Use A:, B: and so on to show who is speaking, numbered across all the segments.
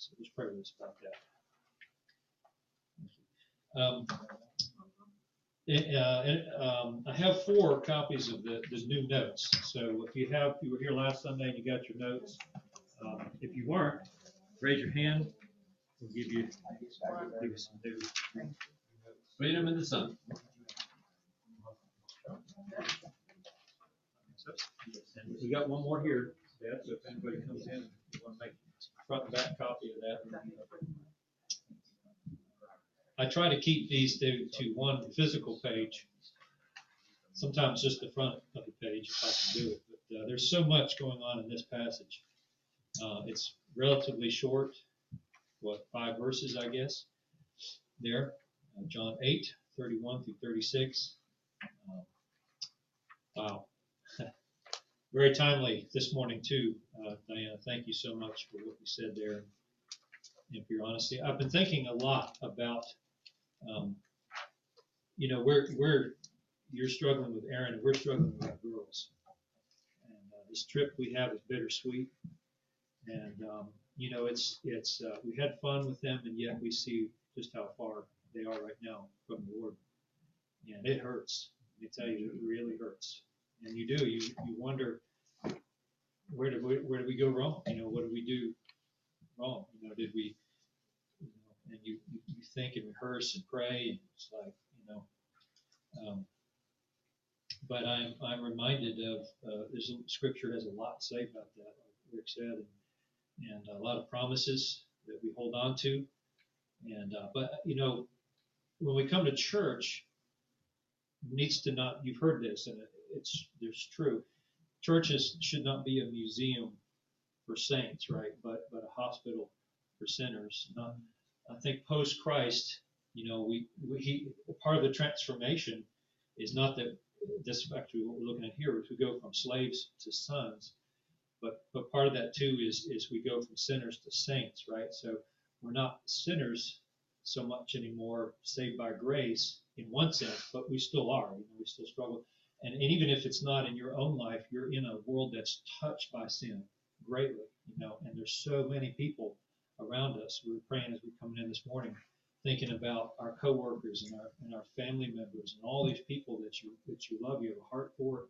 A: So with us about that. Um, and, uh, um, I have four copies of the, the new notes. So if you have, if you were here last Sunday and you got your notes, um, if you weren't, raise your hand. We'll give you, give you some new.
B: Freedom in the
A: Son. We got one more here, so if anybody comes in, you want to make front and back copy of that. I try to keep these to, to one physical page. Sometimes just the front of the page if I can do it, but, uh, there's so much going on in this passage. Uh, it's relatively short, what, five verses, I guess, there. Uh, John eight, thirty-one through thirty-six. Um, Wow. Very timely this morning too, uh, Diana. Thank you so much for what you said there and for your honesty. I've been thinking a lot about, um, you know, we're, we're, you're struggling with Aaron and we're struggling with our girls. And uh, this trip we have is bittersweet. And, um, you know, it's, it's, uh, we had fun with them and yet we see just how far they are right now from the Lord. And it hurts. Let me tell you, it really hurts. And you do, you, you wonder, where did we, where did we go wrong? You know, what did we do wrong? You know, did we, you know, and you, you you think and rehearse and pray, and it's like, you know, um, but I'm, I'm reminded of, uh, there's scripture has a lot to say about that, like Rick said, and, and a lot of promises that we hold on to. And, uh, but, you know, when we come to church, needs to not, you've heard this, and it's, it's true. Churches should not be a museum for saints, right? But, but a hospital for sinners. Not, I think post Christ, you know, we, we, he, part of the transformation is not that, this actually what we're looking at here, is we go from slaves to sons. But, but part of that too is, is we go from sinners to saints, right? So we're not sinners so much anymore, saved by grace in one sense, but we still are. You know, we still struggle. And, and even if it's not in your own life, you're in a world that's touched by sin greatly, you know, and there's so many people around us. We were praying as we're coming in this morning, thinking about our coworkers and our and our family members and all these people that you that you love, you have a heart for,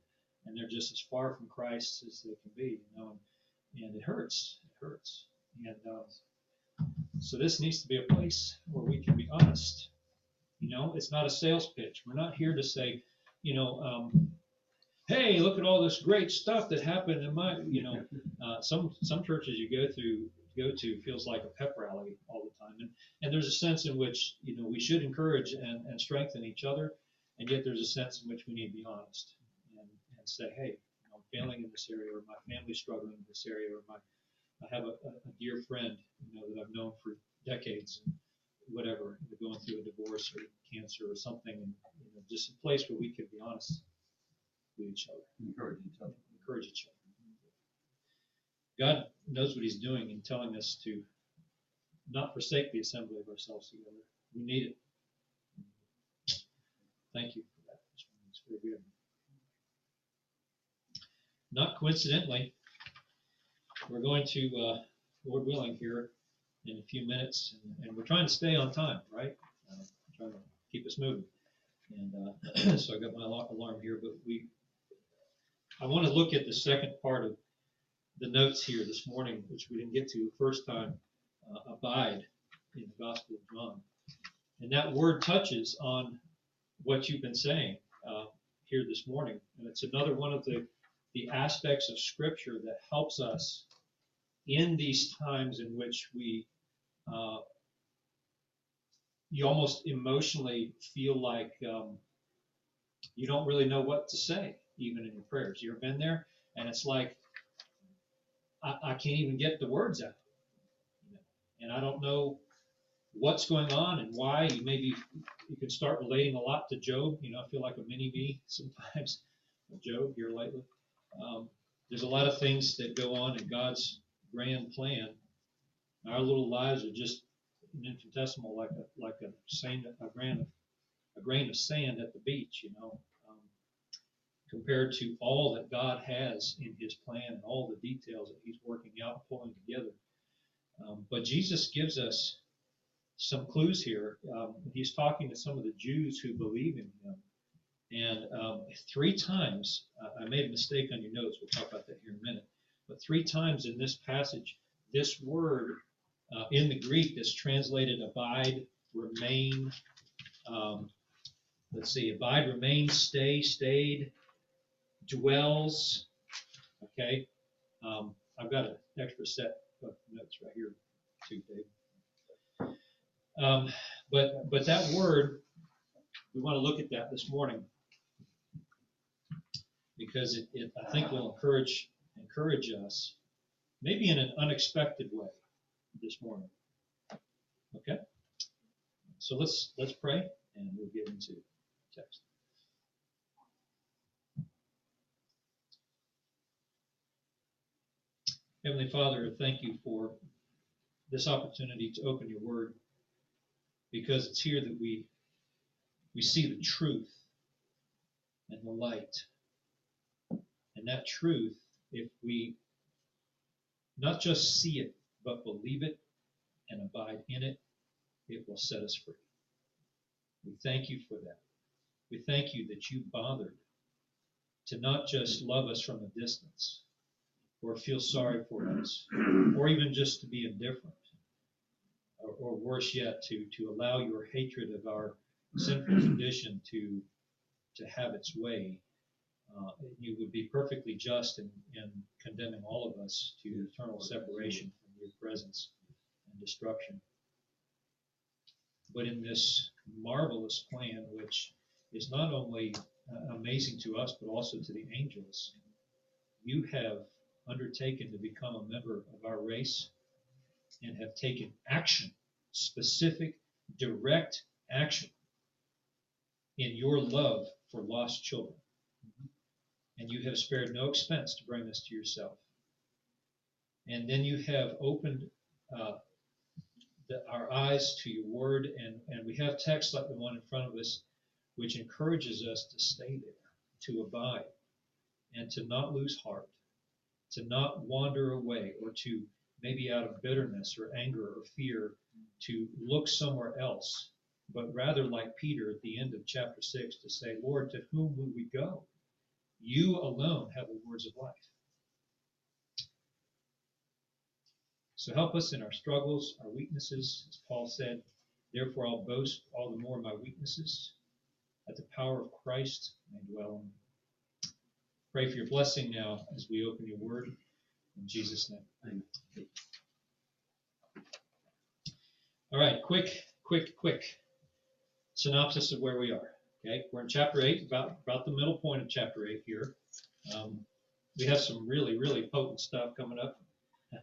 A: and they're just as far from Christ as they can be, you know, and, and it hurts. It hurts. And uh, so this needs to be a place where we can be honest. You know, it's not a sales pitch. We're not here to say, you know, um, hey, look at all this great stuff that happened in my, you know, uh, some some churches you go through go to feels like a pep rally all the time, and and there's a sense in which you know we should encourage and, and strengthen each other, and yet there's a sense in which we need to be honest and, and say, hey, you know, I'm failing in this area, or my family's struggling in this area, or my I have a, a, dear friend, you know, that I've known for decades, and whatever, they're going through a divorce or cancer or something, and you know, just a place where we can be honest with each other,
B: Encourage each other.
A: encourage each other. God knows what He's doing in telling us to not forsake the assembly of ourselves together. We need it. Thank you for that. It's very good. Not coincidentally, we're going to, uh, Lord willing, here in a few minutes, and, and we're trying to stay on time, right? Uh, trying to keep us moving. And uh, so I got my alarm here, but we, I want to look at the second part of the notes here this morning, which we didn't get to first time, uh, abide in the Gospel of John. And that word touches on what you've been saying uh, here this morning. And it's another one of the, the aspects of Scripture that helps us in these times in which we, uh, you almost emotionally feel like um, you don't really know what to say, even in your prayers. you've been there? And it's like, I, I can't even get the words out. And I don't know what's going on and why. You maybe you can start relating a lot to Job. You know, I feel like a mini me sometimes Job here lately. Um, there's a lot of things that go on in God's grand plan. Our little lives are just an infinitesimal, like a like a sand, a grain of a grain of sand at the beach. You know. Um, compared to all that God has in His plan and all the details that He's working out, pulling together. Um, but Jesus gives us some clues here. Um, he's talking to some of the Jews who believe in him. And um, three times, uh, I made a mistake on your notes. We'll talk about that here in a minute. But three times in this passage, this word uh, in the Greek is translated abide, remain. Um, let's see, abide, remain, stay, stayed, dwells. Okay. Um, I've got an extra set of notes right here, too, Dave. Um, but but that word, we want to look at that this morning because it, it I think will encourage encourage us, maybe in an unexpected way this morning. Okay? So let's let's pray and we'll get into text. Heavenly Father, thank you for this opportunity to open your word because it's here that we we see the truth and the light. And that truth, if we not just see it, but believe it and abide in it, it will set us free. We thank you for that. We thank you that you bothered to not just love us from a distance or feel sorry for us or even just to be indifferent or, or worse yet to, to allow your hatred of our sinful condition to to have its way uh, you would be perfectly just in, in condemning all of us to eternal separation from your presence and destruction. But in this marvelous plan, which is not only uh, amazing to us, but also to the angels, you have undertaken to become a member of our race and have taken action, specific, direct action in your love for lost children and you have spared no expense to bring this to yourself. And then you have opened uh, the, our eyes to your word, and, and we have text like the one in front of us, which encourages us to stay there, to abide, and to not lose heart, to not wander away, or to maybe out of bitterness or anger or fear, to look somewhere else, but rather like Peter at the end of chapter 6 to say, Lord, to whom will we go? You alone have the words of life. So help us in our struggles, our weaknesses, as Paul said. Therefore, I'll boast all the more of my weaknesses, that the power of Christ may dwell in me. Pray for your blessing now as we open your word. In Jesus' name. Amen. All right, quick, quick, quick synopsis of where we are. Okay, we're in chapter 8, about, about the middle point of chapter 8 here. Um, we have some really, really potent stuff coming up.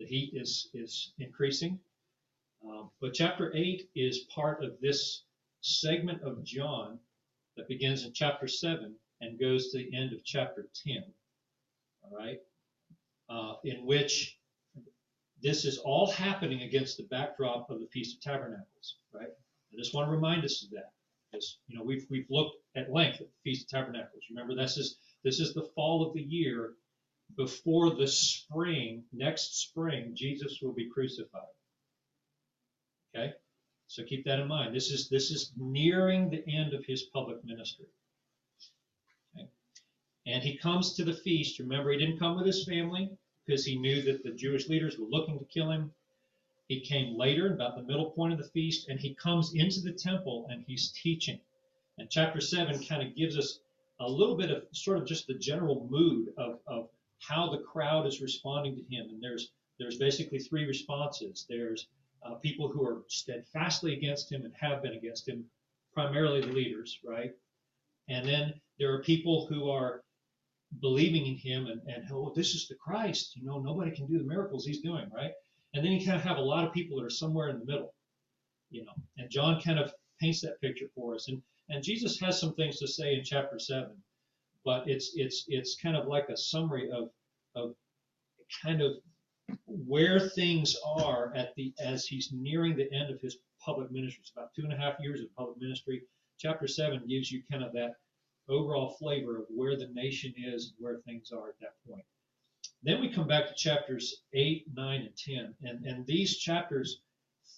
A: The heat is, is increasing. Um, but chapter 8 is part of this segment of John that begins in chapter 7 and goes to the end of chapter 10. All right? Uh, in which this is all happening against the backdrop of the Feast of Tabernacles, right? I just want to remind us of that. You know we've we've looked at length at the Feast of Tabernacles. Remember, this is this is the fall of the year before the spring. Next spring, Jesus will be crucified. Okay, so keep that in mind. This is this is nearing the end of his public ministry. Okay? And he comes to the feast. Remember, he didn't come with his family because he knew that the Jewish leaders were looking to kill him. He came later, about the middle point of the feast, and he comes into the temple and he's teaching. And chapter 7 kind of gives us a little bit of sort of just the general mood of, of how the crowd is responding to him. And there's there's basically three responses. There's uh, people who are steadfastly against him and have been against him, primarily the leaders, right? And then there are people who are believing in him and, and oh, this is the Christ. You know, nobody can do the miracles he's doing, right? And then you kind of have a lot of people that are somewhere in the middle, you know. And John kind of paints that picture for us. And and Jesus has some things to say in chapter seven, but it's it's it's kind of like a summary of of kind of where things are at the as he's nearing the end of his public ministry. It's about two and a half years of public ministry. Chapter seven gives you kind of that overall flavor of where the nation is, and where things are at that point. Then we come back to chapters 8, 9, and 10. And, and these chapters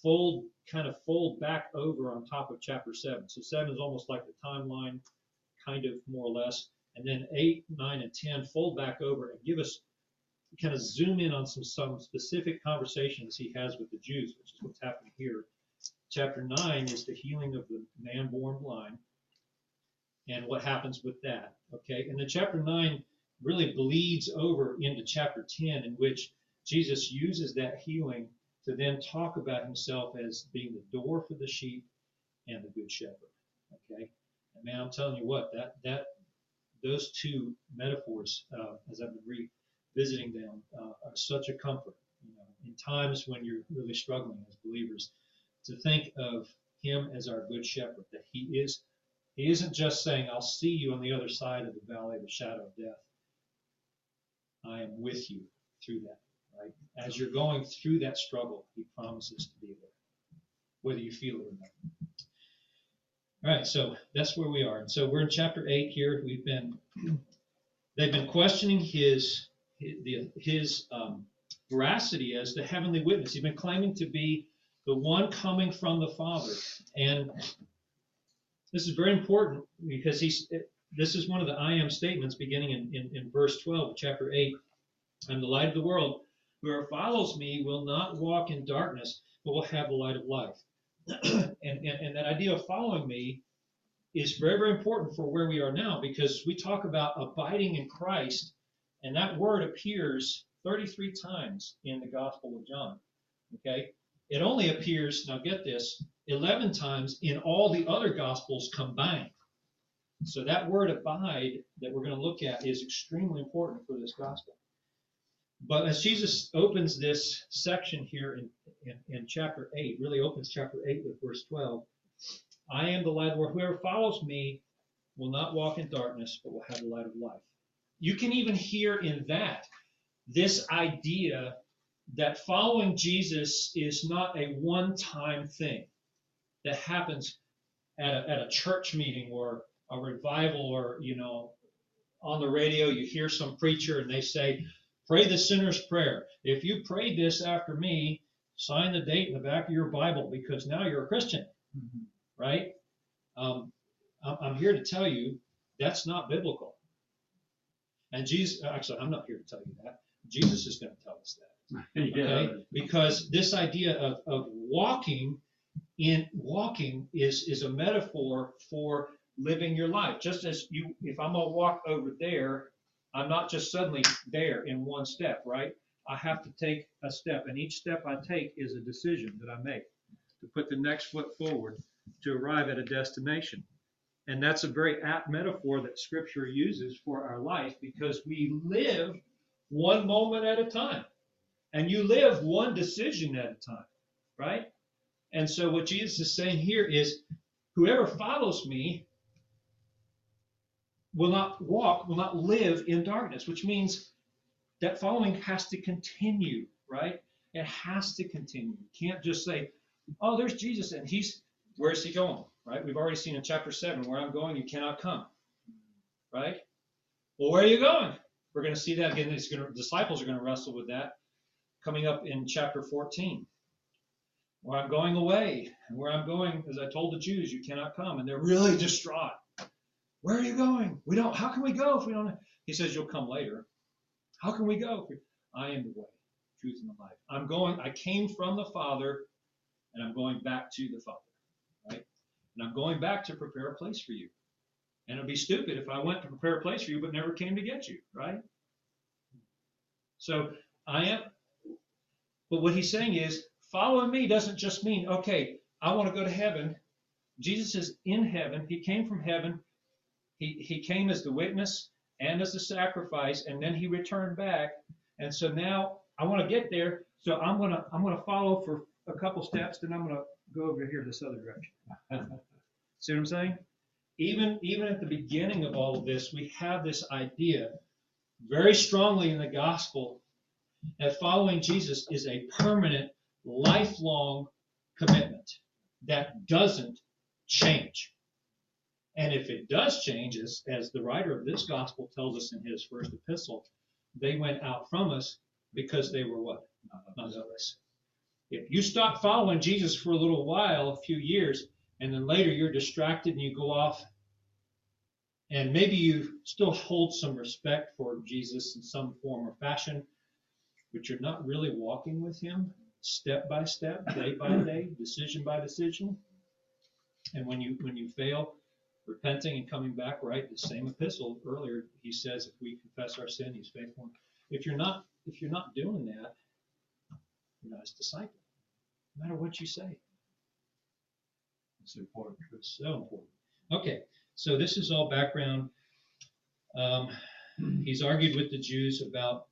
A: fold, kind of fold back over on top of chapter 7. So 7 is almost like the timeline, kind of more or less. And then 8, 9, and 10 fold back over and give us, kind of zoom in on some, some specific conversations he has with the Jews, which is what's happening here. Chapter 9 is the healing of the man born blind and what happens with that. Okay, and then chapter 9 really bleeds over into chapter 10, in which Jesus uses that healing to then talk about himself as being the door for the sheep and the good shepherd. Okay, and man, I'm telling you what, that that those two metaphors, uh, as I've been revisiting them, uh, are such a comfort. You know, in times when you're really struggling as believers, to think of him as our good shepherd, that he is he isn't just saying, I'll see you on the other side of the valley of the shadow of death. I am with you through that, right? As you're going through that struggle, he promises to be there, whether you feel it or not. All right, so that's where we are. And so we're in chapter 8 here. We've been, they've been questioning his, his, his um, veracity as the heavenly witness. He's been claiming to be the one coming from the Father. And this is very important because he's this is one of the I am statements beginning in, in, in verse 12 of chapter 8. I'm the light of the world. Whoever follows me will not walk in darkness, but will have the light of life. and, and, and that idea of following me is very, very important for where we are now because we talk about abiding in Christ, and that word appears 33 times in the Gospel of John. Okay? It only appears, now get this, 11 times in all the other Gospels combined. So that word abide that we're going to look at is extremely important for this Gospel. But as Jesus opens this section here in, in, in chapter 8, really opens chapter 8 with verse 12, I am the light of the world. Whoever follows me will not walk in darkness, but will have the light of life. You can even hear in that this idea that following Jesus is not a one time thing that happens at a, at a church meeting or a revival or, you know, on the radio, you hear some preacher and they say, pray the sinner's prayer. If you prayed this after me, sign the date in the back of your Bible because now you're a Christian, mm-hmm. right? Um, I'm here to tell you that's not biblical. And Jesus, actually, I'm not here to tell you that. Jesus is going to tell us that. Okay? Because this idea of, of walking in walking is is a metaphor for living your life. Just as you, if I'm gonna walk over there, I'm not just suddenly there in one step, right? I have to take a step, and each step I take is a decision that I make to put the next foot forward to arrive at a destination. And that's a very apt metaphor that Scripture uses for our life because we live one moment at a time. And you live one decision at a time, right? And so what Jesus is saying here is whoever follows me will not walk, will not live in darkness, which means that following has to continue, right? It has to continue. You can't just say, oh, there's Jesus and he's, where's he going, right? We've already seen in chapter 7, where I'm going, you cannot come, right? Well, where are you going? We're going to see that again. These disciples are going to wrestle with that coming up in chapter 14. Where I'm going away, and where I'm going, as I told the Jews, you cannot come. And they're really distraught. Where are you going? We don't, how can we go if we don't? He says, You'll come later. How can we go? I am the way, truth, and the life. I'm going, I came from the Father, and I'm going back to the Father. Right? And I'm going back to prepare a place for you. And it'd be stupid if I went to prepare a place for you but never came to get you, right? So I am but what he's saying is, following me doesn't just mean, okay, I want to go to heaven. Jesus is in heaven. He came from heaven. He, he came as the witness and as the sacrifice, and then he returned back. And so now I want to get there. So I'm gonna I'm gonna follow for a couple steps, then I'm gonna go over here this other direction. See what I'm saying? Even even at the beginning of all of this, we have this idea very strongly in the gospel that following Jesus is a permanent, lifelong commitment that doesn't change. And if it does change, as, as the writer of this gospel tells us in his first epistle, they went out from us because they were what? Not of us. If you stop following Jesus for a little while, a few years, and then later you're distracted and you go off, and maybe you still hold some respect for Jesus in some form or fashion, but you're not really walking with him step by step, day by day, decision by decision. And when you when you fail, repenting and coming back, right? The same epistle earlier, he says, if we confess our sin, he's faithful. If you're not if you're not doing that, you're not his disciple. No matter what you say.
B: It's important.
A: It's so important. Okay, so this is all background. Um, he's argued with the Jews about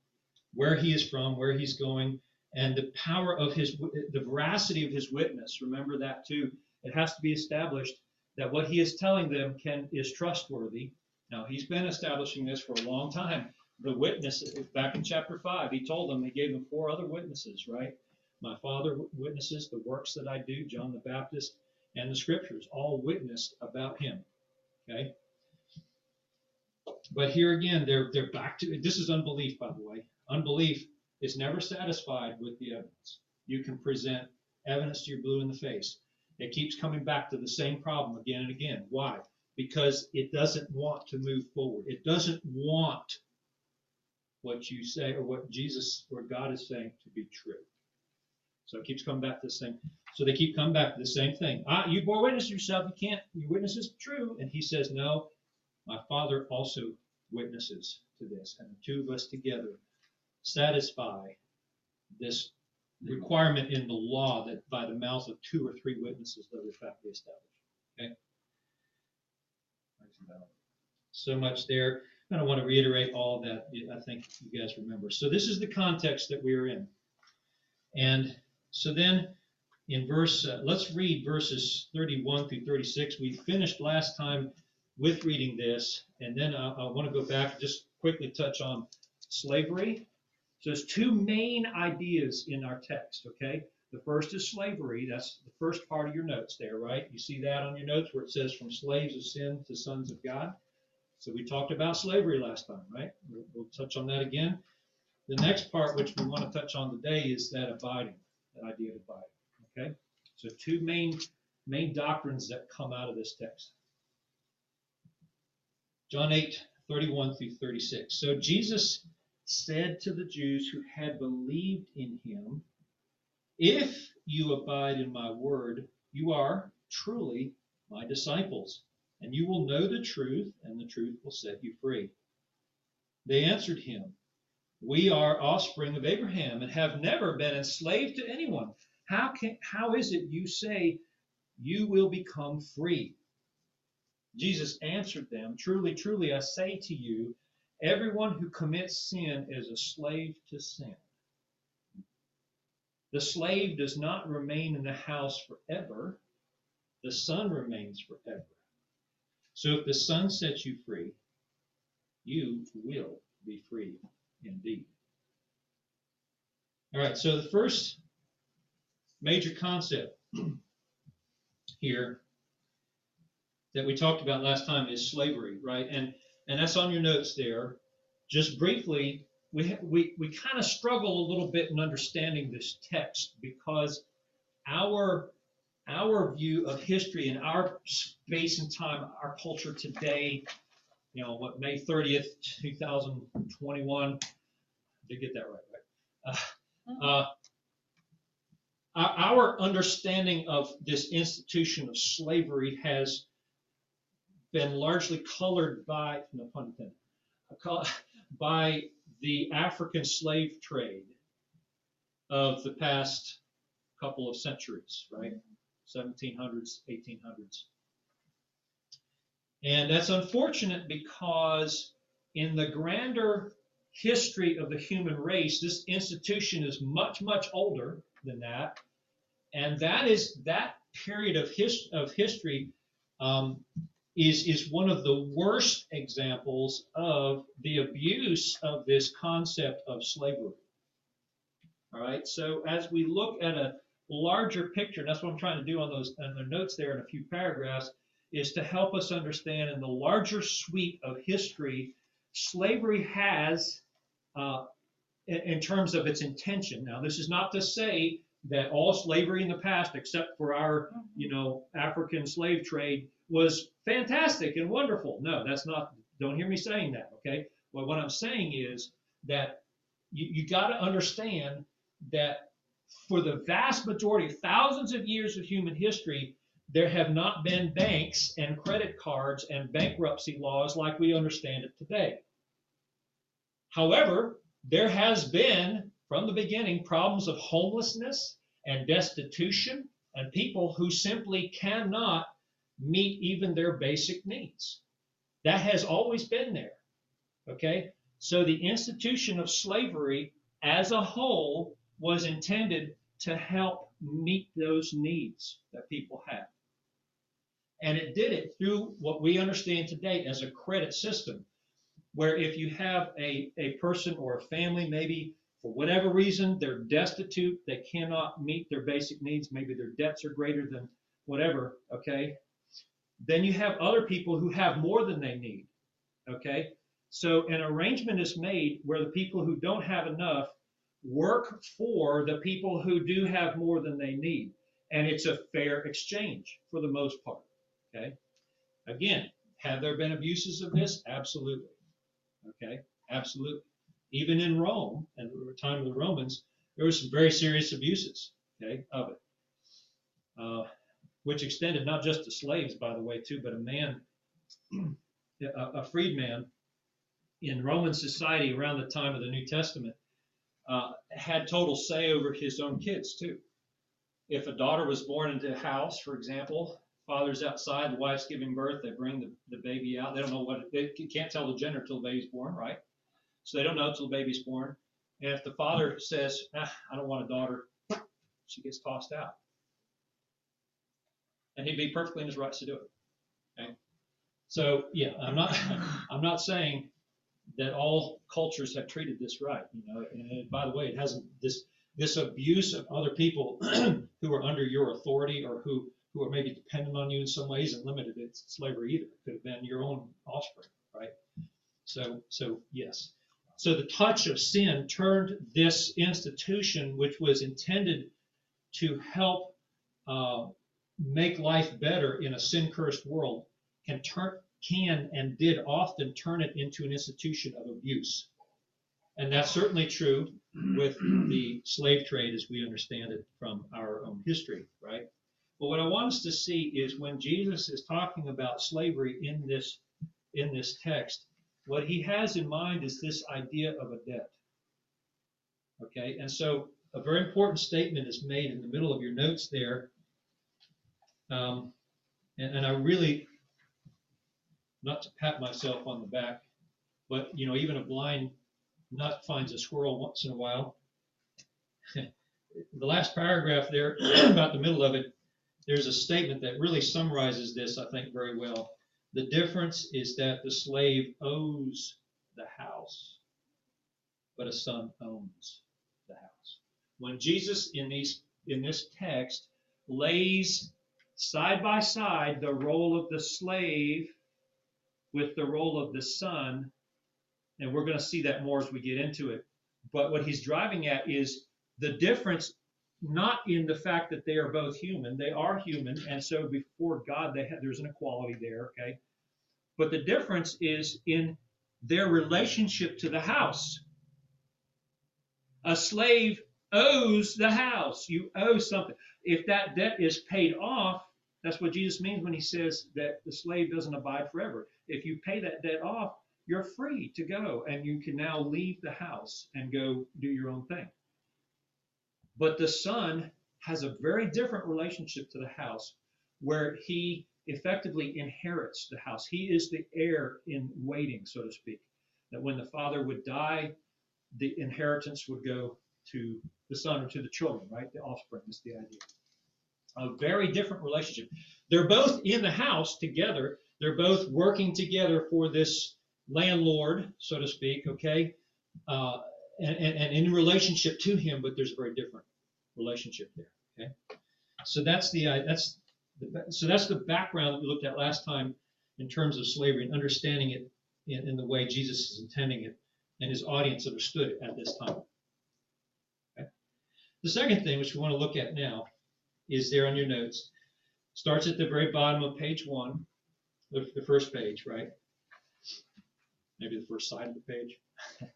A: where he is from, where he's going, and the power of his, the veracity of his witness. Remember that too. It has to be established that what he is telling them can is trustworthy. Now he's been establishing this for a long time. The witness back in chapter five, he told them he gave them four other witnesses, right? My Father witnesses the works that I do, John the Baptist, and the Scriptures all witnessed about him. Okay. But here again, they're they're back to this is unbelief, by the way. Unbelief is never satisfied with the evidence. You can present evidence to your blue in the face. It keeps coming back to the same problem again and again. Why? Because it doesn't want to move forward. It doesn't want what you say or what Jesus or God is saying to be true. So it keeps coming back to the same. So they keep coming back to the same thing. Ah, you bore witness yourself. You can't. Your witness is true. And he says, no, my Father also witnesses to this, and the two of us together satisfy this requirement in the law that by the mouth of two or three witnesses let the fact be established. Okay? So much there. I don't want to reiterate all that. I think you guys remember. So this is the context that we're in. And so then in verse, uh, let's read verses 31 through 36. We finished last time with reading this, and then I, I want to go back and just quickly touch on slavery. So there's two main ideas in our text, okay? The first is slavery. That's the first part of your notes there, right? You see that on your notes where it says from slaves of sin to sons of God. So we talked about slavery last time, right? We'll, touch on that again. The next part, which we want to touch on today, is that abiding, that idea of abiding. Okay? So two main main doctrines that come out of this text. John 8, 31 through 36. So Jesus said to the Jews who had believed in him, If you abide in my word, you are truly my disciples, and you will know the truth, and the truth will set you free. They answered him, We are offspring of Abraham and have never been enslaved to anyone. How can how is it you say you will become free? Jesus answered them, Truly, truly, I say to you, everyone who commits sin is a slave to sin. The slave does not remain in the house forever, the son remains forever. So if the son sets you free, you will be free indeed. All right, so the first major concept here that we talked about last time is slavery, right? And and that's on your notes there. Just briefly, we we we kind of struggle a little bit in understanding this text because our our view of history and our space and time, our culture today, you know, what May 30th, 2021, did get that right, right? Uh, uh, our understanding of this institution of slavery has been largely colored by, no pun intended, by the African slave trade of the past couple of centuries, right? 1700s, 1800s. And that's unfortunate because in the grander history of the human race, this institution is much, much older than that. And that is that period of, his, of history um, is, is one of the worst examples of the abuse of this concept of slavery. All right, so as we look at a larger picture, and that's what I'm trying to do on those on the notes there in a few paragraphs, is to help us understand in the larger sweep of history, slavery has uh, in, in terms of its intention. Now, this is not to say that all slavery in the past, except for our, you know, African slave trade, was fantastic and wonderful. No, that's not. Don't hear me saying that. Okay. Well, what I'm saying is that you, you got to understand that for the vast majority, thousands of years of human history, there have not been banks and credit cards and bankruptcy laws like we understand it today. However, there has been from the beginning problems of homelessness and destitution and people who simply cannot meet even their basic needs. That has always been there. Okay? So the institution of slavery as a whole was intended to help meet those needs that people have. And it did it through what we understand today as a credit system, where if you have a, a person or a family, maybe for whatever reason, they're destitute, they cannot meet their basic needs, maybe their debts are greater than whatever, okay? Then you have other people who have more than they need, okay? So an arrangement is made where the people who don't have enough work for the people who do have more than they need. And it's a fair exchange for the most part. Okay. Again, have there been abuses of this? Absolutely. Okay. Absolutely. Even in Rome and the time of the Romans, there were some very serious abuses. Okay, of it, uh, which extended not just to slaves, by the way, too, but a man, a, a freedman in Roman society around the time of the New Testament uh, had total say over his own kids too. If a daughter was born into a house, for example, father's outside, the wife's giving birth, they bring the, the baby out. They don't know what they can't tell the gender till the baby's born, right? So they don't know till the baby's born. And if the father says, ah, "I don't want a daughter," she gets tossed out, and he'd be perfectly in his rights to do it. Okay. So yeah, I'm not I'm not saying that all cultures have treated this right. You know, and by the way, it hasn't this this abuse of other people who are under your authority or who who are maybe dependent on you in some ways and limited it's slavery either. It could have been your own offspring, right? So so yes. So the touch of sin turned this institution, which was intended to help uh, make life better in a sin-cursed world, can turn can and did often turn it into an institution of abuse. And that's certainly true with the slave trade as we understand it from our own history, right? But what I want us to see is when Jesus is talking about slavery in this in this text, what he has in mind is this idea of a debt. Okay, and so a very important statement is made in the middle of your notes there. Um, and, and I really not to pat myself on the back, but you know, even a blind nut finds a squirrel once in a while. the last paragraph there, about the middle of it, there's a statement that really summarizes this, I think, very well. The difference is that the slave owes the house, but a son owns the house. When Jesus in these in this text lays side by side the role of the slave with the role of the son, and we're going to see that more as we get into it. But what he's driving at is the difference not in the fact that they are both human. They are human, and so before God, have, there's an equality there, okay? But the difference is in their relationship to the house. A slave owes the house. You owe something. If that debt is paid off, that's what Jesus means when he says that the slave doesn't abide forever. If you pay that debt off, you're free to go and you can now leave the house and go do your own thing. But the son has a very different relationship to the house where he effectively inherits the house. He is the heir in waiting, so to speak. That when the father would die, the inheritance would go to the son or to the children, right? The offspring is the idea. A very different relationship. They're both in the house together, they're both working together for this landlord, so to speak, okay, uh, and, and, and in relationship to him, but there's a very different relationship there. Okay, so that's the uh, that's the, so that's the background that we looked at last time in terms of slavery and understanding it in, in the way Jesus is intending it and his audience understood it at this time. Okay? The second thing, which we want to look at now, is there on your notes. Starts at the very bottom of page one, the, the first page, right? Maybe the first side of the page.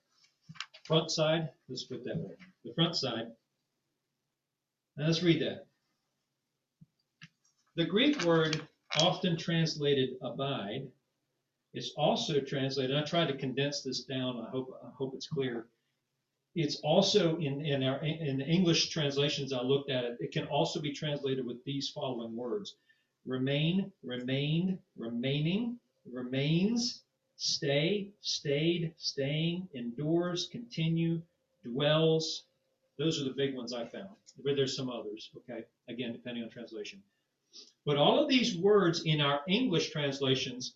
A: front side, let's put that way. The front side. Now let's read that. The Greek word often translated abide it's also translated, I tried to condense this down, I hope, I hope it's clear. It's also in, in our, in the English translations I looked at it, it can also be translated with these following words. Remain, remained, remaining, remains, stay, stayed, staying, endures, continue, dwells. Those are the big ones I found. But there's some others, okay? Again, depending on translation. But all of these words in our English translations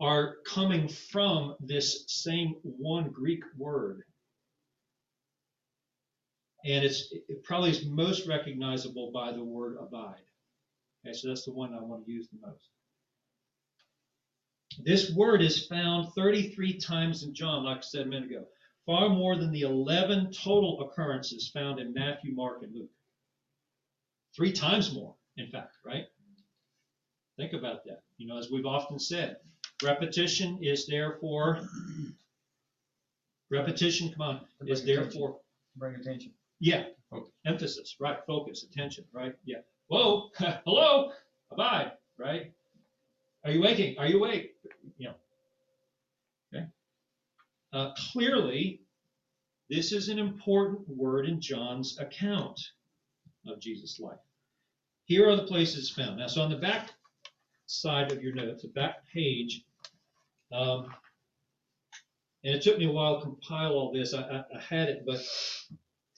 A: are coming from this same one Greek word. And it's it probably is most recognizable by the word abide. Okay, so that's the one I want to use the most. This word is found 33 times in John, like I said a minute ago, far more than the 11 total occurrences found in Matthew, Mark, and Luke. Three times more, in fact, right? Think about that. You know, as we've often said, Repetition is therefore, repetition, come on, is therefore,
C: Bring attention.
A: Yeah, emphasis, right, focus, attention, right, yeah. Whoa, hello, abide, right? Are you waking? Are you awake? You know. Okay. Uh, clearly, this is an important word in John's account of Jesus' life. Here are the places found. Now, so on the back side of your notes, the back page, um, and it took me a while to compile all this. I, I, I had it, but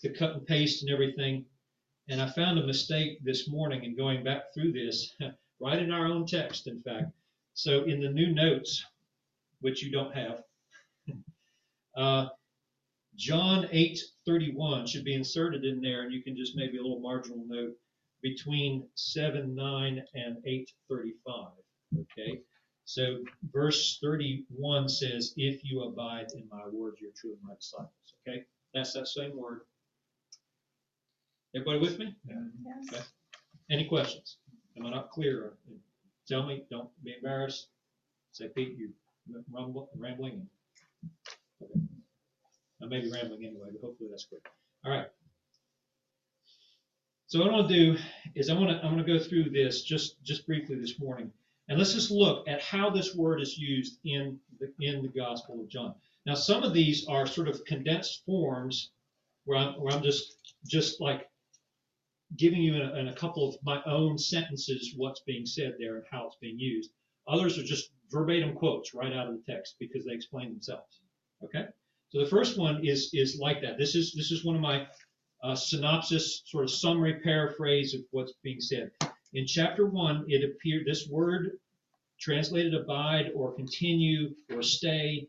A: to cut and paste and everything. And I found a mistake this morning in going back through this, right in our own text, in fact. So in the new notes, which you don't have, uh, John 8:31 should be inserted in there, and you can just maybe a little marginal note between 7, 9, and 8:35. Okay. So verse 31 says, If you abide in my word, you're truly my disciples. Okay? That's that same word. Everybody with me?
D: Yes.
A: Okay. Any questions? Am I not clear? Tell me, don't be embarrassed. Say, Pete, you rumble, rambling. Okay. I may be rambling anyway, but hopefully that's clear. All right. So what I want to do is I want to I'm going to go through this just just briefly this morning, and let's just look at how this word is used in the in the Gospel of John. Now, some of these are sort of condensed forms where I'm where I'm just just like giving you in a, in a couple of my own sentences what's being said there and how it's being used. Others are just verbatim quotes right out of the text because they explain themselves. Okay. So the first one is is like that. This is this is one of my uh, synopsis, sort of summary paraphrase of what's being said. In chapter one, it appeared this word translated abide or continue or stay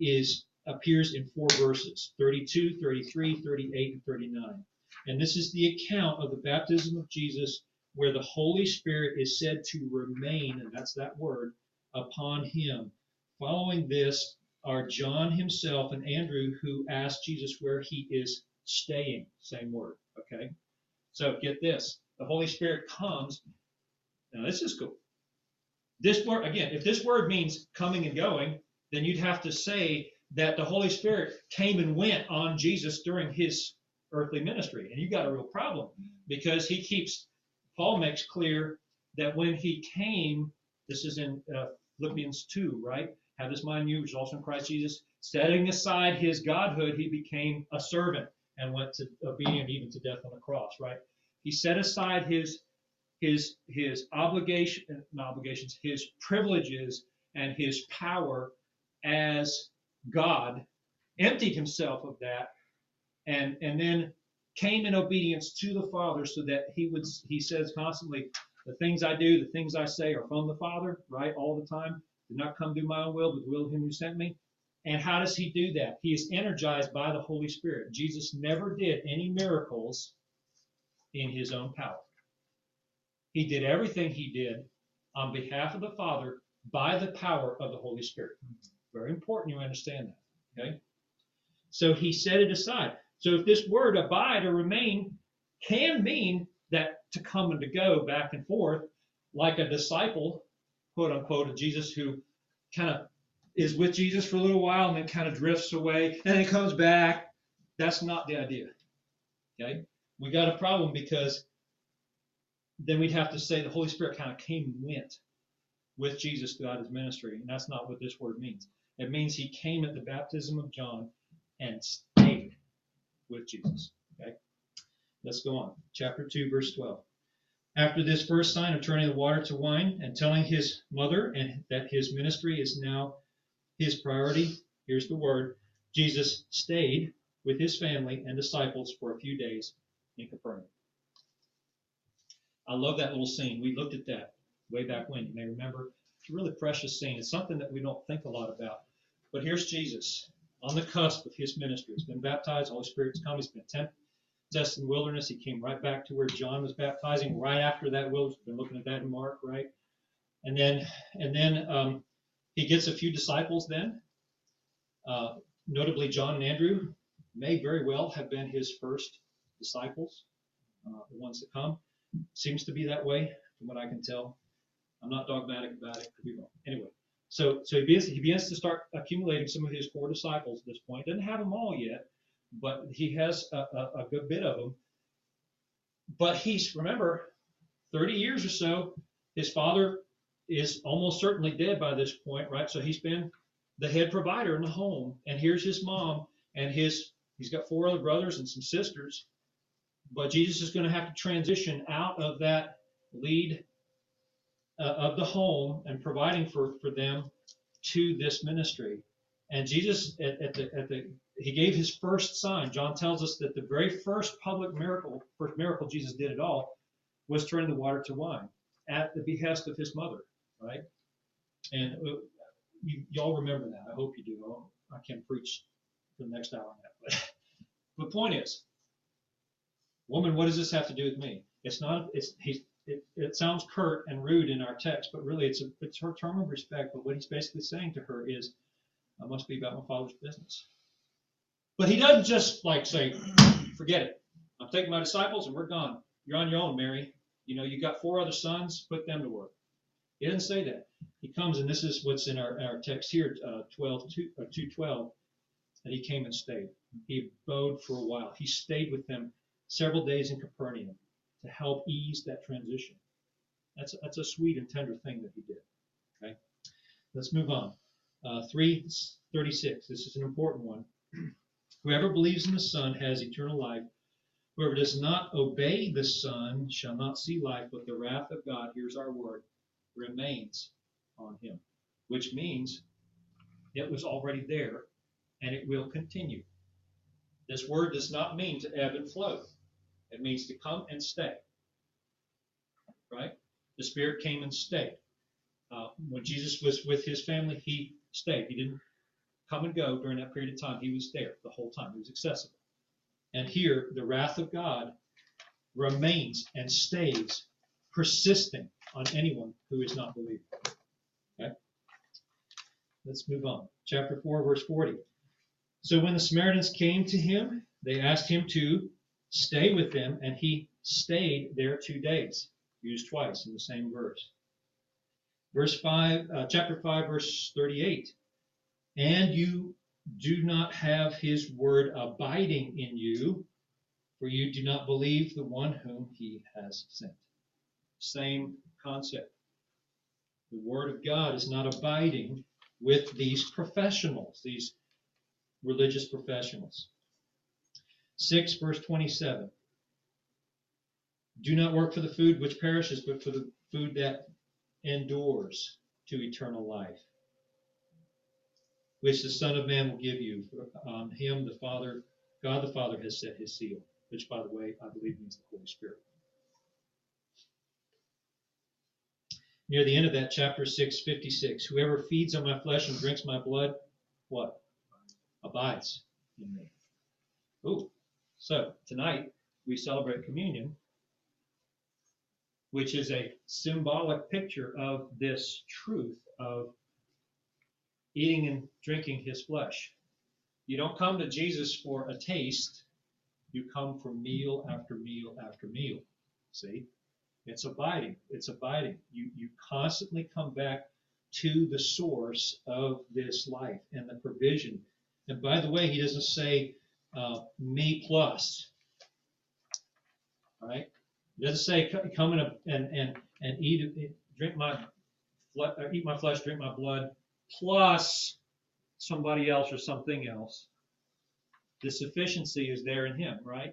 A: is appears in four verses 32 33 38 and 39 and this is the account of the baptism of jesus where the holy spirit is said to remain and that's that word upon him. Following this are john himself and andrew who asked jesus where he is staying. Same word okay? So get this. The holy spirit comes. Now this is cool. This word again if this word means coming and going then you'd have to say that the Holy Spirit came and went on Jesus during his earthly ministry. And you got a real problem because he keeps, Paul makes clear that when he came, this is in uh, Philippians 2, right? Have this mind you, which is also in Christ Jesus. Setting aside his godhood, he became a servant and went to obedient even to death on the cross, right? He set aside his his his obligation, obligations, his privileges and his power as God, emptied himself of that, and and then came in obedience to the Father, so that he would. He says constantly, "The things I do, the things I say, are from the Father." Right, all the time. Do not come do my own will, but the will of Him who sent me. And how does he do that? He is energized by the Holy Spirit. Jesus never did any miracles in his own power. He did everything he did on behalf of the Father by the power of the Holy Spirit. Very important you understand that. Okay? So he set it aside. So if this word abide or remain can mean that to come and to go back and forth, like a disciple, quote unquote, of Jesus who kind of is with Jesus for a little while and then kind of drifts away and then comes back. That's not the idea. Okay? We got a problem because then we'd have to say the Holy Spirit kind of came and went with Jesus throughout his ministry, and that's not what this word means. It means he came at the baptism of John and with Jesus. Okay? Let's go on. Chapter 2, verse 12. After this first sign of turning the water to wine and telling his mother and that his ministry is now his priority, here's the word Jesus stayed with his family and disciples for a few days in Capernaum. I love that little scene. We looked at that way back when. You may remember. It's a really precious scene. It's something that we don't think a lot about. But here's Jesus on the cusp of his ministry. He's been baptized. Holy Spirit's come. He's been tempted, in the wilderness. He came right back to where John was baptizing. Right after that wilderness, we've been looking at that in Mark, right? And then, and then um, he gets a few disciples. Then, uh, notably John and Andrew, may very well have been his first disciples, uh, the ones that come. Seems to be that way, from what I can tell. I'm not dogmatic about it. Could be wrong. Anyway, so so he begins, he begins to start accumulating some of his core disciples at this point. Doesn't have them all yet, but he has a, a, a good bit of them. But he's remember, 30 years or so, his father is almost certainly dead by this point, right? So he's been the head provider in the home, and here's his mom and his he's got four other brothers and some sisters but Jesus is going to have to transition out of that lead uh, of the home and providing for, for them to this ministry. And Jesus, at, at, the, at the, he gave his first sign. John tells us that the very first public miracle, first miracle Jesus did at all, was turning the water to wine at the behest of his mother, right? And uh, you, y'all remember that. I hope you do. I can't preach for the next hour on that. But the point is, woman, what does this have to do with me? It's not. It's he. It, it sounds curt and rude in our text, but really it's a it's her term of respect. But what he's basically saying to her is, I must be about my father's business. But he doesn't just like say, forget it. I'm taking my disciples and we're gone. You're on your own, Mary. You know, you got four other sons. Put them to work. He didn't say that. He comes, and this is what's in our, our text here, uh, 12, 2, uh, 212, that he came and stayed. He abode for a while. He stayed with them several days in Capernaum to help ease that transition. That's, that's a sweet and tender thing that he did. Okay, let's move on. Uh, 336. This is an important one. Whoever believes in the Son has eternal life. Whoever does not obey the Son shall not see life, but the wrath of God, here's our word, remains on him. Which means it was already there and it will continue. This word does not mean to ebb and flow. It means to come and stay. Right? The Spirit came and stayed. Uh, when Jesus was with his family, he stayed. He didn't come and go during that period of time. He was there the whole time. He was accessible. And here, the wrath of God remains and stays persisting on anyone who is not believing. Okay? Let's move on. Chapter 4, verse 40. So when the Samaritans came to him, they asked him to stay with them, and he stayed there two days. Used twice in the same verse. Verse 5, uh, chapter 5, verse 38. And you do not have his word abiding in you, for you do not believe the one whom he has sent. Same concept. The word of God is not abiding with these professionals, these religious professionals. 6 verse 27. Do not work for the food which perishes, but for the food that endures to eternal life, which the Son of Man will give you. On him the Father, God the Father has set his seal, which, by the way, I believe means the Holy Spirit. Near the end of that, chapter 6, 56. Whoever feeds on my flesh and drinks my blood, what? Abides in me. Ooh. So tonight we celebrate communion, which is a symbolic picture of this truth of eating and drinking his flesh. You don't come to Jesus for a taste. You come for meal after meal after meal. See? It's abiding. It's abiding. You, you constantly come back to the source of this life and the provision. And by the way, he doesn't say uh, me plus. All right? He doesn't say "Co- come and and and, eat drink my eat my flesh, drink my blood, plus somebody else or something else. The sufficiency is there in him, right?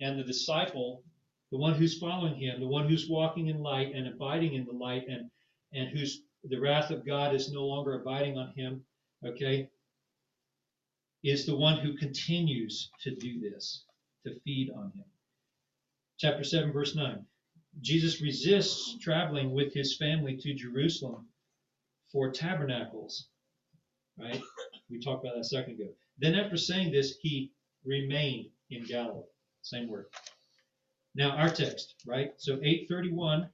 A: And the disciple, the one who's following him, the one who's walking in light and abiding in the light, and and whose the wrath of God is no longer abiding on him, okay, is the one who continues to do this, to feed on him. Chapter 7, verse 9. Jesus resists traveling with his family to Jerusalem for tabernacles, right? We talked about that a second ago. Then, after saying this, he remained in Galilee. Same word. Now, our text, right? So, 831,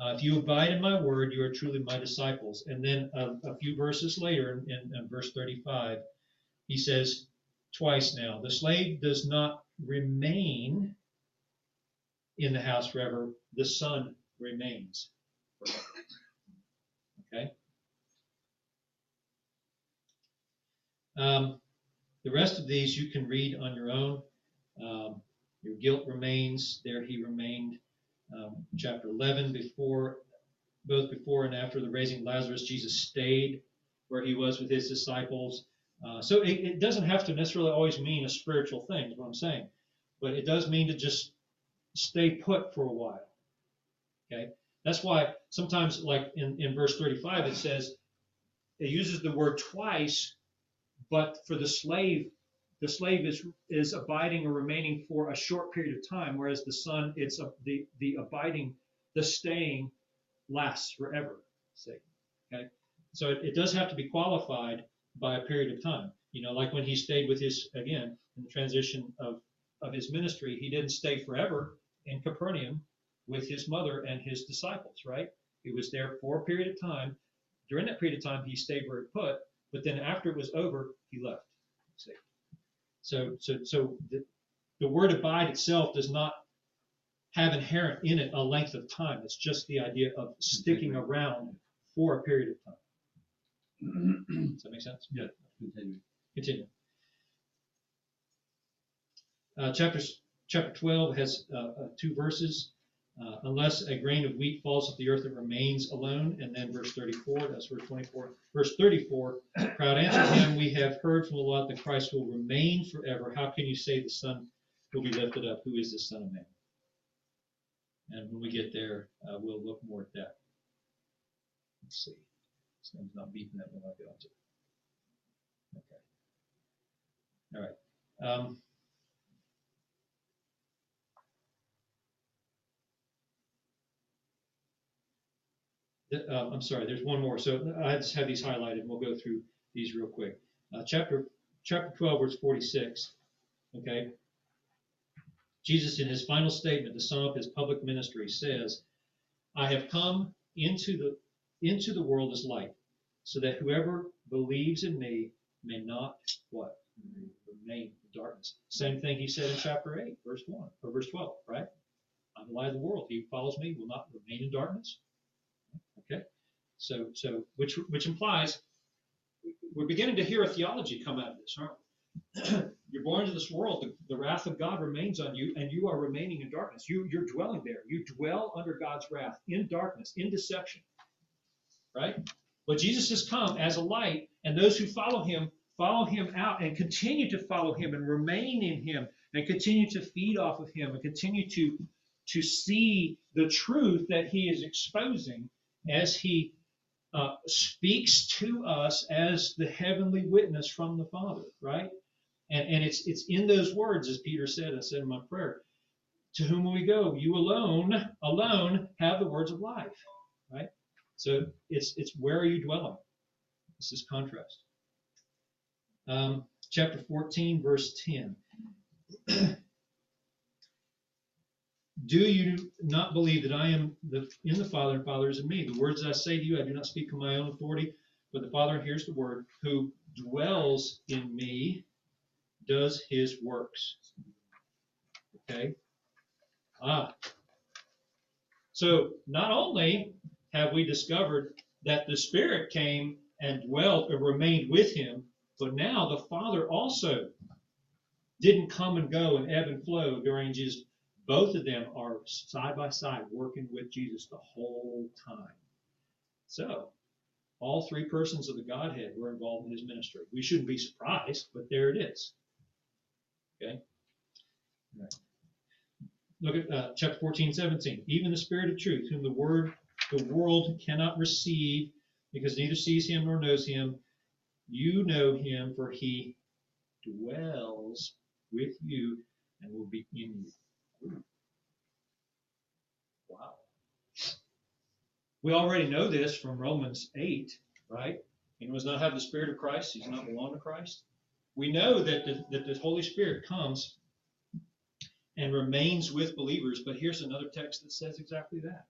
A: uh, if you abide in my word, you are truly my disciples. And then a, a few verses later, in, in verse 35, he says twice now, the slave does not remain in the house forever, the son remains forever. Okay? Um, the rest of these you can read on your own. Um, your guilt remains, there he remained. Um, chapter 11, before, both before and after the raising of Lazarus, Jesus stayed where he was with his disciples. Uh, so it, it doesn't have to necessarily always mean a spiritual thing, is what I'm saying. But it does mean to just stay put for a while. Okay? That's why sometimes, like in, in verse 35, it says, it uses the word twice, but for the slave, the slave is is abiding or remaining for a short period of time, whereas the son, it's a, the the abiding, the staying lasts forever. Say, okay, so it, it does have to be qualified by a period of time. You know, like when he stayed with his again in the transition of of his ministry, he didn't stay forever in Capernaum with his mother and his disciples, right? He was there for a period of time. During that period of time, he stayed where he put, but then after it was over, he left. See? So, so, so the, the word abide itself does not have inherent in it a length of time. It's just the idea of sticking around for a period of time. Does that make sense?
B: Yeah, continue.
A: Continue. Uh, chapters, chapter 12 has uh, uh, two verses. Uh, unless a grain of wheat falls to the earth, it remains alone. And then verse 34, that's verse 24. Verse 34, crowd answered him, We have heard from the Lord that Christ will remain forever. How can you say the Son will be lifted up? Who is the Son of Man? And when we get there, uh, we'll look more at that. Let's see. Thing's not beeping that when I get onto. Okay. All right. Um, uh, I'm sorry, there's one more. So I just have these highlighted. We'll go through these real quick. Uh, chapter chapter 12, verse 46. Okay. Jesus, in his final statement to sum up his public ministry, says, "I have come into the into the world as light, so that whoever believes in me may not what remain in darkness." Same thing he said in chapter 8, verse 1 or verse 12, right? I'm the light of the world. He who follows me will not remain in darkness. Okay, so so which which implies we're beginning to hear a theology come out of this, aren't we? you're born into this world. The, the wrath of God remains on you, and you are remaining in darkness. You you're dwelling there. You dwell under God's wrath in darkness, in deception. Right? But Jesus has come as a light, and those who follow him follow him out and continue to follow him and remain in him and continue to feed off of him and continue to to see the truth that he is exposing as he uh, speaks to us as the heavenly witness from the Father, right? And and it's it's in those words, as Peter said, I said in my prayer, to whom will we go? You alone, alone have the words of life, right? So it's it's where are you dwelling? This is contrast. Um, chapter 14, verse 10. Do you not believe that I am the, in the Father and Father is in me? The words I say to you, I do not speak on my own authority, but the Father hears the word, who dwells in me does his works. Okay? Ah. So not only have we discovered that the Spirit came and dwelt or remained with him, but now the Father also didn't come and go and ebb and flow during Jesus. Both of them are side by side working with Jesus the whole time. So, all three persons of the Godhead were involved in his ministry. We shouldn't be surprised, but there it is. Okay? Look at uh, chapter 14, 17. Even the Spirit of truth, whom the word the world cannot receive, because neither sees him nor knows him, you know him, for he dwells with you and will be in you. Wow. We already know this from Romans 8, right? He does not have the Spirit of Christ, he's not belong to Christ. We know that the, that the Holy Spirit comes and remains with believers, but here's another text that says exactly that.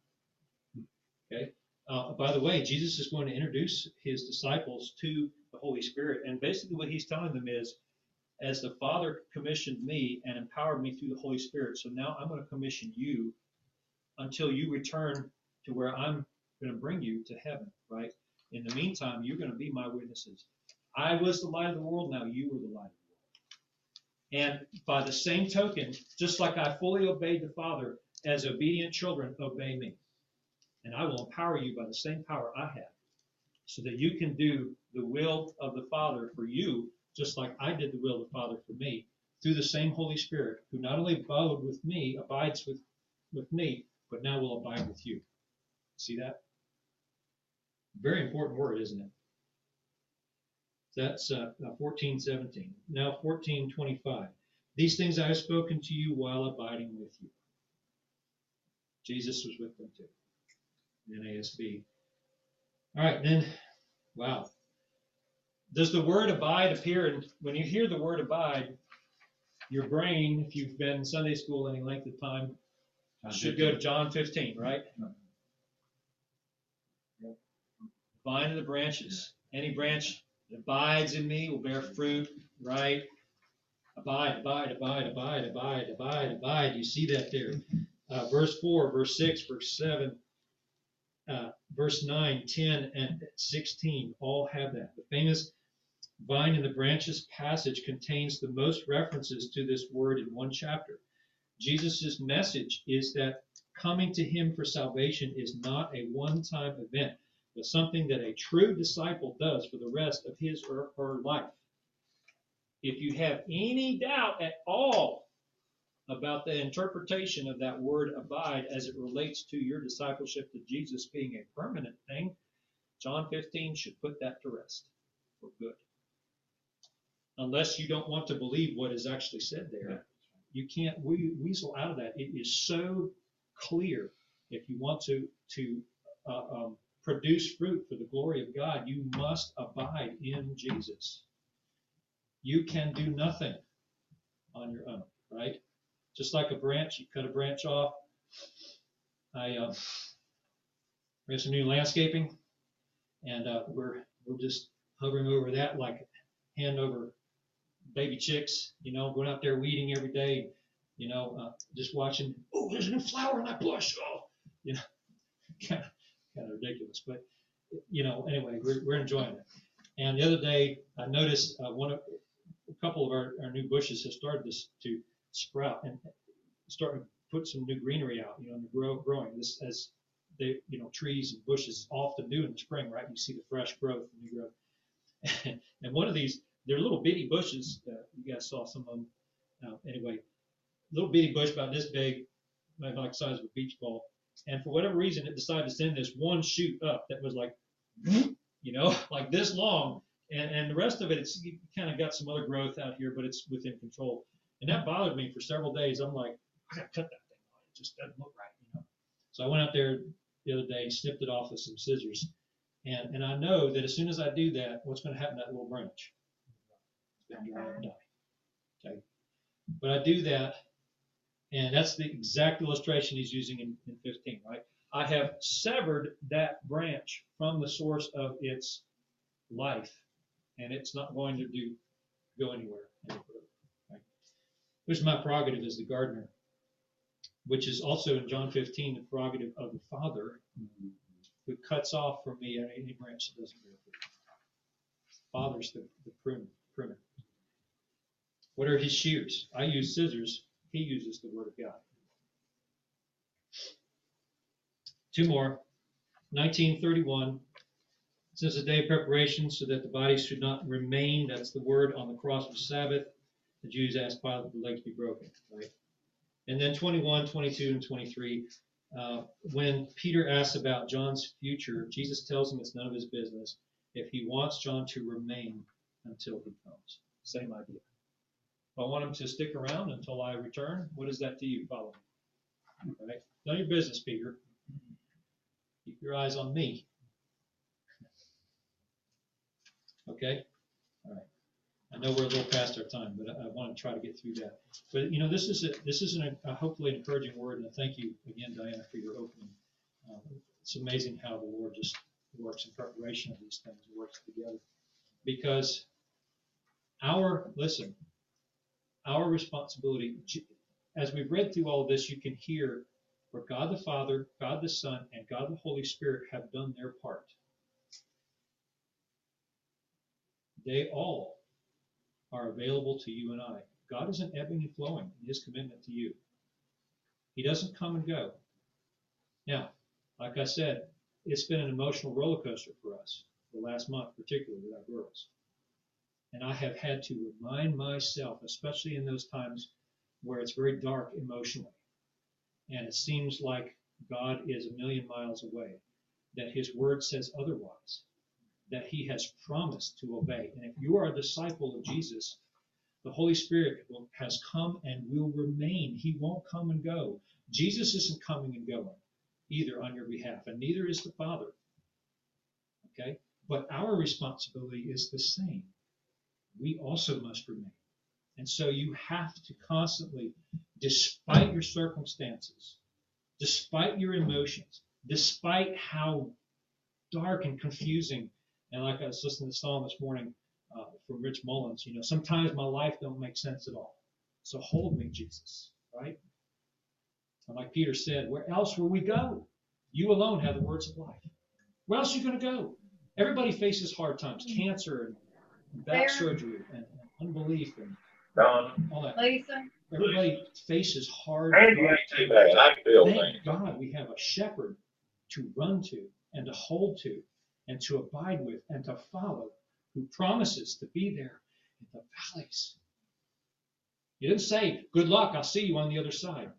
A: Okay? Uh, by the way, Jesus is going to introduce his disciples to the Holy Spirit, and basically what he's telling them is, as the Father commissioned me and empowered me through the Holy Spirit, so now I'm going to commission you until you return to where I'm going to bring you to heaven, right? In the meantime, you're going to be my witnesses. I was the light of the world, now you are the light of the world. And by the same token, just like I fully obeyed the Father, as obedient children, obey me. And I will empower you by the same power I have, so that you can do the will of the Father for you, just like I did the will of the Father for me, through the same Holy Spirit, who not only abode with me, abides with, with me, but now will abide with you. See that? Very important word, isn't it? That's uh, 1417. Now 1425. These things I have spoken to you while abiding with you. Jesus was with them too. NASB. All right, then, wow. Does the word abide appear? And when you hear the word abide, your brain, if you've been in Sunday school any length of time, should go to John 15, right? Vine and the branches. Any branch that abides in me will bear fruit, right? Abide, abide, abide, abide, abide, abide, abide. You see that there. Uh, verse 4, verse 6, verse 7, uh, verse 9, 10, and 16 all have that. The famous vine and the branches passage contains the most references to this word in one chapter. Jesus' message is that coming to him for salvation is not a one time event, but something that a true disciple does for the rest of his or her life. If you have any doubt at all about the interpretation of that word abide as it relates to your discipleship to Jesus being a permanent thing, John 15 should put that to rest for good. Unless you don't want to believe what is actually said there, you can't we- weasel out of that. It is so clear. If you want to to uh, um, produce fruit for the glory of God, you must abide in Jesus. You can do nothing on your own, right? Just like a branch, you cut a branch off. I uh, we have some new landscaping, and uh, we're we're just hovering over that like hand over baby chicks. You know, going out there weeding every day. You know, uh, just watching. Oh, there's a new flower in that bush. Oh, you know, kind of kind of ridiculous, but you know, anyway, we're we're enjoying it. And the other day, I noticed uh, one of a couple of our, our new bushes have started to, to sprout and starting to put some new greenery out, you know, and grow, growing. This as they, you know, trees and bushes often do in the spring, right? You see the fresh growth, the new growth. and one of these, they're little bitty bushes. Uh, you guys saw some of them. Uh, anyway, little bitty bush about this big, like the size of a beach ball. And for whatever reason, it decided to send this one shoot up that was like, you know, like this long. And, and the rest of it, it's kind of got some other growth out here, but it's within control. And that bothered me for several days. I'm like, I gotta cut that thing off. It just doesn't look right, you know. So I went out there the other day, snipped it off with some scissors, and and I know that as soon as I do that, what's going to happen to that little branch? It's going to die. Okay, but I do that, and that's the exact illustration he's using in, in 15, right? I have severed that branch from the source of its life, and it's not going to do go anywhere. Which is my prerogative as the gardener, which is also in John 15 the prerogative of the Father who cuts off from me any branch that doesn't bear fruit. Father's the, the pruner, pruner. What are his shears? I use scissors. He uses the word of God. Two more. 1931. Since the day of preparation, so that the bodies should not remain, that's the word on the cross of Sabbath, the Jews asked Pilate that the legs be broken, right? And then 21, 22, and 23. Uh, when Peter asks about John's future, Jesus tells him it's none of his business if he wants John to remain until he comes. Same idea. If I want him to stick around until I return, what is that to you? Follow me. Right? None of your business, Peter. Keep your eyes on me. Okay? All right. I know we're a little past our time, but I, I want to try to get through that. But you know, this is a, this is an, a hopefully encouraging word, and thank you again, Diana, for your opening. Um, it's amazing how the Lord just works in preparation of these things, works together. Because our listen, our responsibility, as we've read through all this, you can hear where God the Father, God the Son, and God the Holy Spirit have done their part. They all are available to you and I. God isn't ebbing and flowing in his commitment to you. He doesn't come and go. Now, like I said, it's been an emotional roller coaster for us the last month, particularly with our girls. And I have had to remind myself, especially in those times where it's very dark emotionally, and it seems like God is a million miles away, that his word says otherwise that he has promised to obey. And if you are a disciple of Jesus, the Holy Spirit has come and will remain. He won't come and go. Jesus isn't coming and going either on your behalf, and neither is the Father. Okay? But our responsibility is the same. We also must remain. And so you have to constantly, despite your circumstances, despite your emotions, despite how dark and confusing and like I was listening to the song this morning uh, from Rich Mullins, you know, sometimes my life don't make sense at all. So hold me, Jesus, right? And like Peter said, where else will we go? You alone have the words of life. Where else are you going to go? Everybody faces hard times, cancer and back
C: There.
A: surgery and, and unbelief and
D: Don,
A: all that.
C: Lisa,
A: Everybody faces hard.
D: Andy
A: dark
D: ain't too bad. I can feel things.
A: Thank God we have a shepherd to run to and to hold to and to abide with and to follow who promises to be there in the valleys. He didn't say, Good luck, I'll see you on the other side.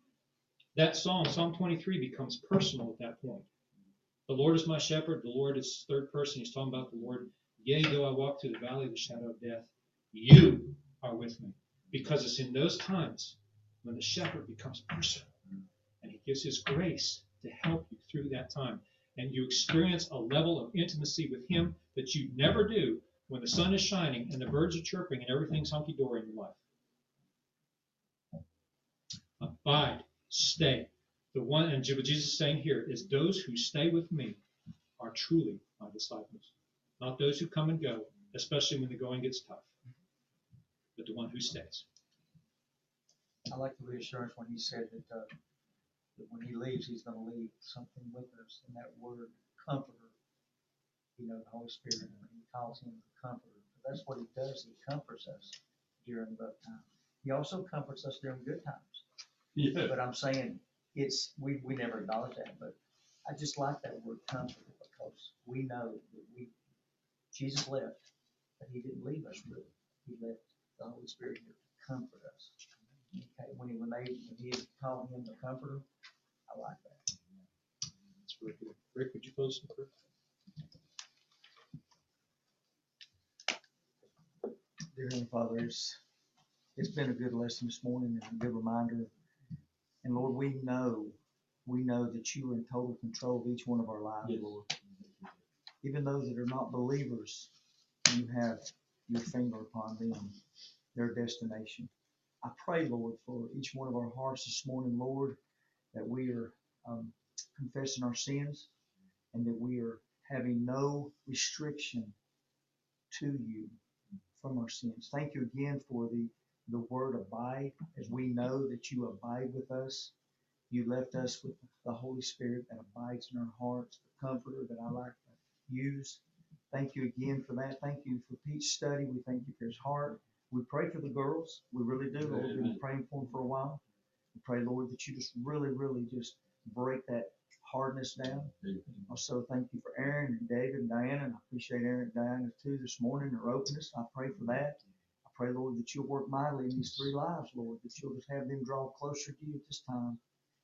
A: That song, Psalm 23, becomes personal at that point. The Lord is my shepherd. The Lord is third person. He's talking about the Lord. Yea, though I walk through the valley of the shadow of death, you are with me. Because it's in those times when the shepherd becomes personal and he gives his grace to help you through that time. And you experience a level of intimacy with him that you never do when the sun is shining and the birds are chirping and everything's hunky dory in your life. Abide, stay. The one, and what Jesus is saying here is those who stay with me are truly my disciples, not those who come and go, especially when the going gets tough, but the one who stays.
E: I like the reassurance when he said that, uh, that when he leaves, he's gonna leave something with us, and that word comforter, you know, the Holy Spirit, he calls him the comforter. But That's what he does, he comforts us during rough times. He also comforts us during good times.
B: Yeah.
E: But I'm saying, it's, we, we never acknowledge that, but I just like that word comforter, because we know that we, Jesus left, but he didn't leave us really. He left the Holy Spirit here to comfort us. Okay, when he, when they, when he called him the comforter, I like that.
A: That's really good. Rick, would you close in prayer?
E: Dear Heavenly Father, it's, it's been a good lesson this morning and a good reminder. And Lord, we know, we know that you are in total control of each one of our lives,
A: Yes.
E: Lord. Even those that are not believers, you have your finger upon them, their destination. I pray, Lord, for each one of our hearts this morning, Lord, that we are um, confessing our sins and that we are having no restriction to you from our sins. Thank you again for the the word abide, as we know that you abide with us. You left us with the Holy Spirit that abides in our hearts, the comforter that I like to use. Thank you again for that. Thank you for Pete's study. We thank you for his heart. We pray for the girls. We really do, We've been praying for them for a while. Pray, Lord, that you just really, really just break that hardness down. Also, thank you for Aaron and David and Diana, and I appreciate Aaron and Diana too this morning, their openness. I pray for that. I pray, Lord, that you'll work mightily in these three lives, Lord, that you'll just have them draw closer to you at this time.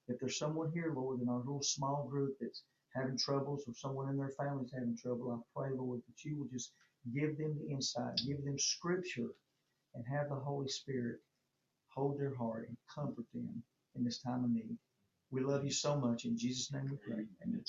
E: If there's someone here, Lord, in our little small group that's having troubles or someone in their family's having trouble, I pray, Lord, that you will just give them the insight, give them scripture, and have the Holy Spirit hold their heart and comfort them in this time of need. We love you so much. In Jesus' name we pray. Amen.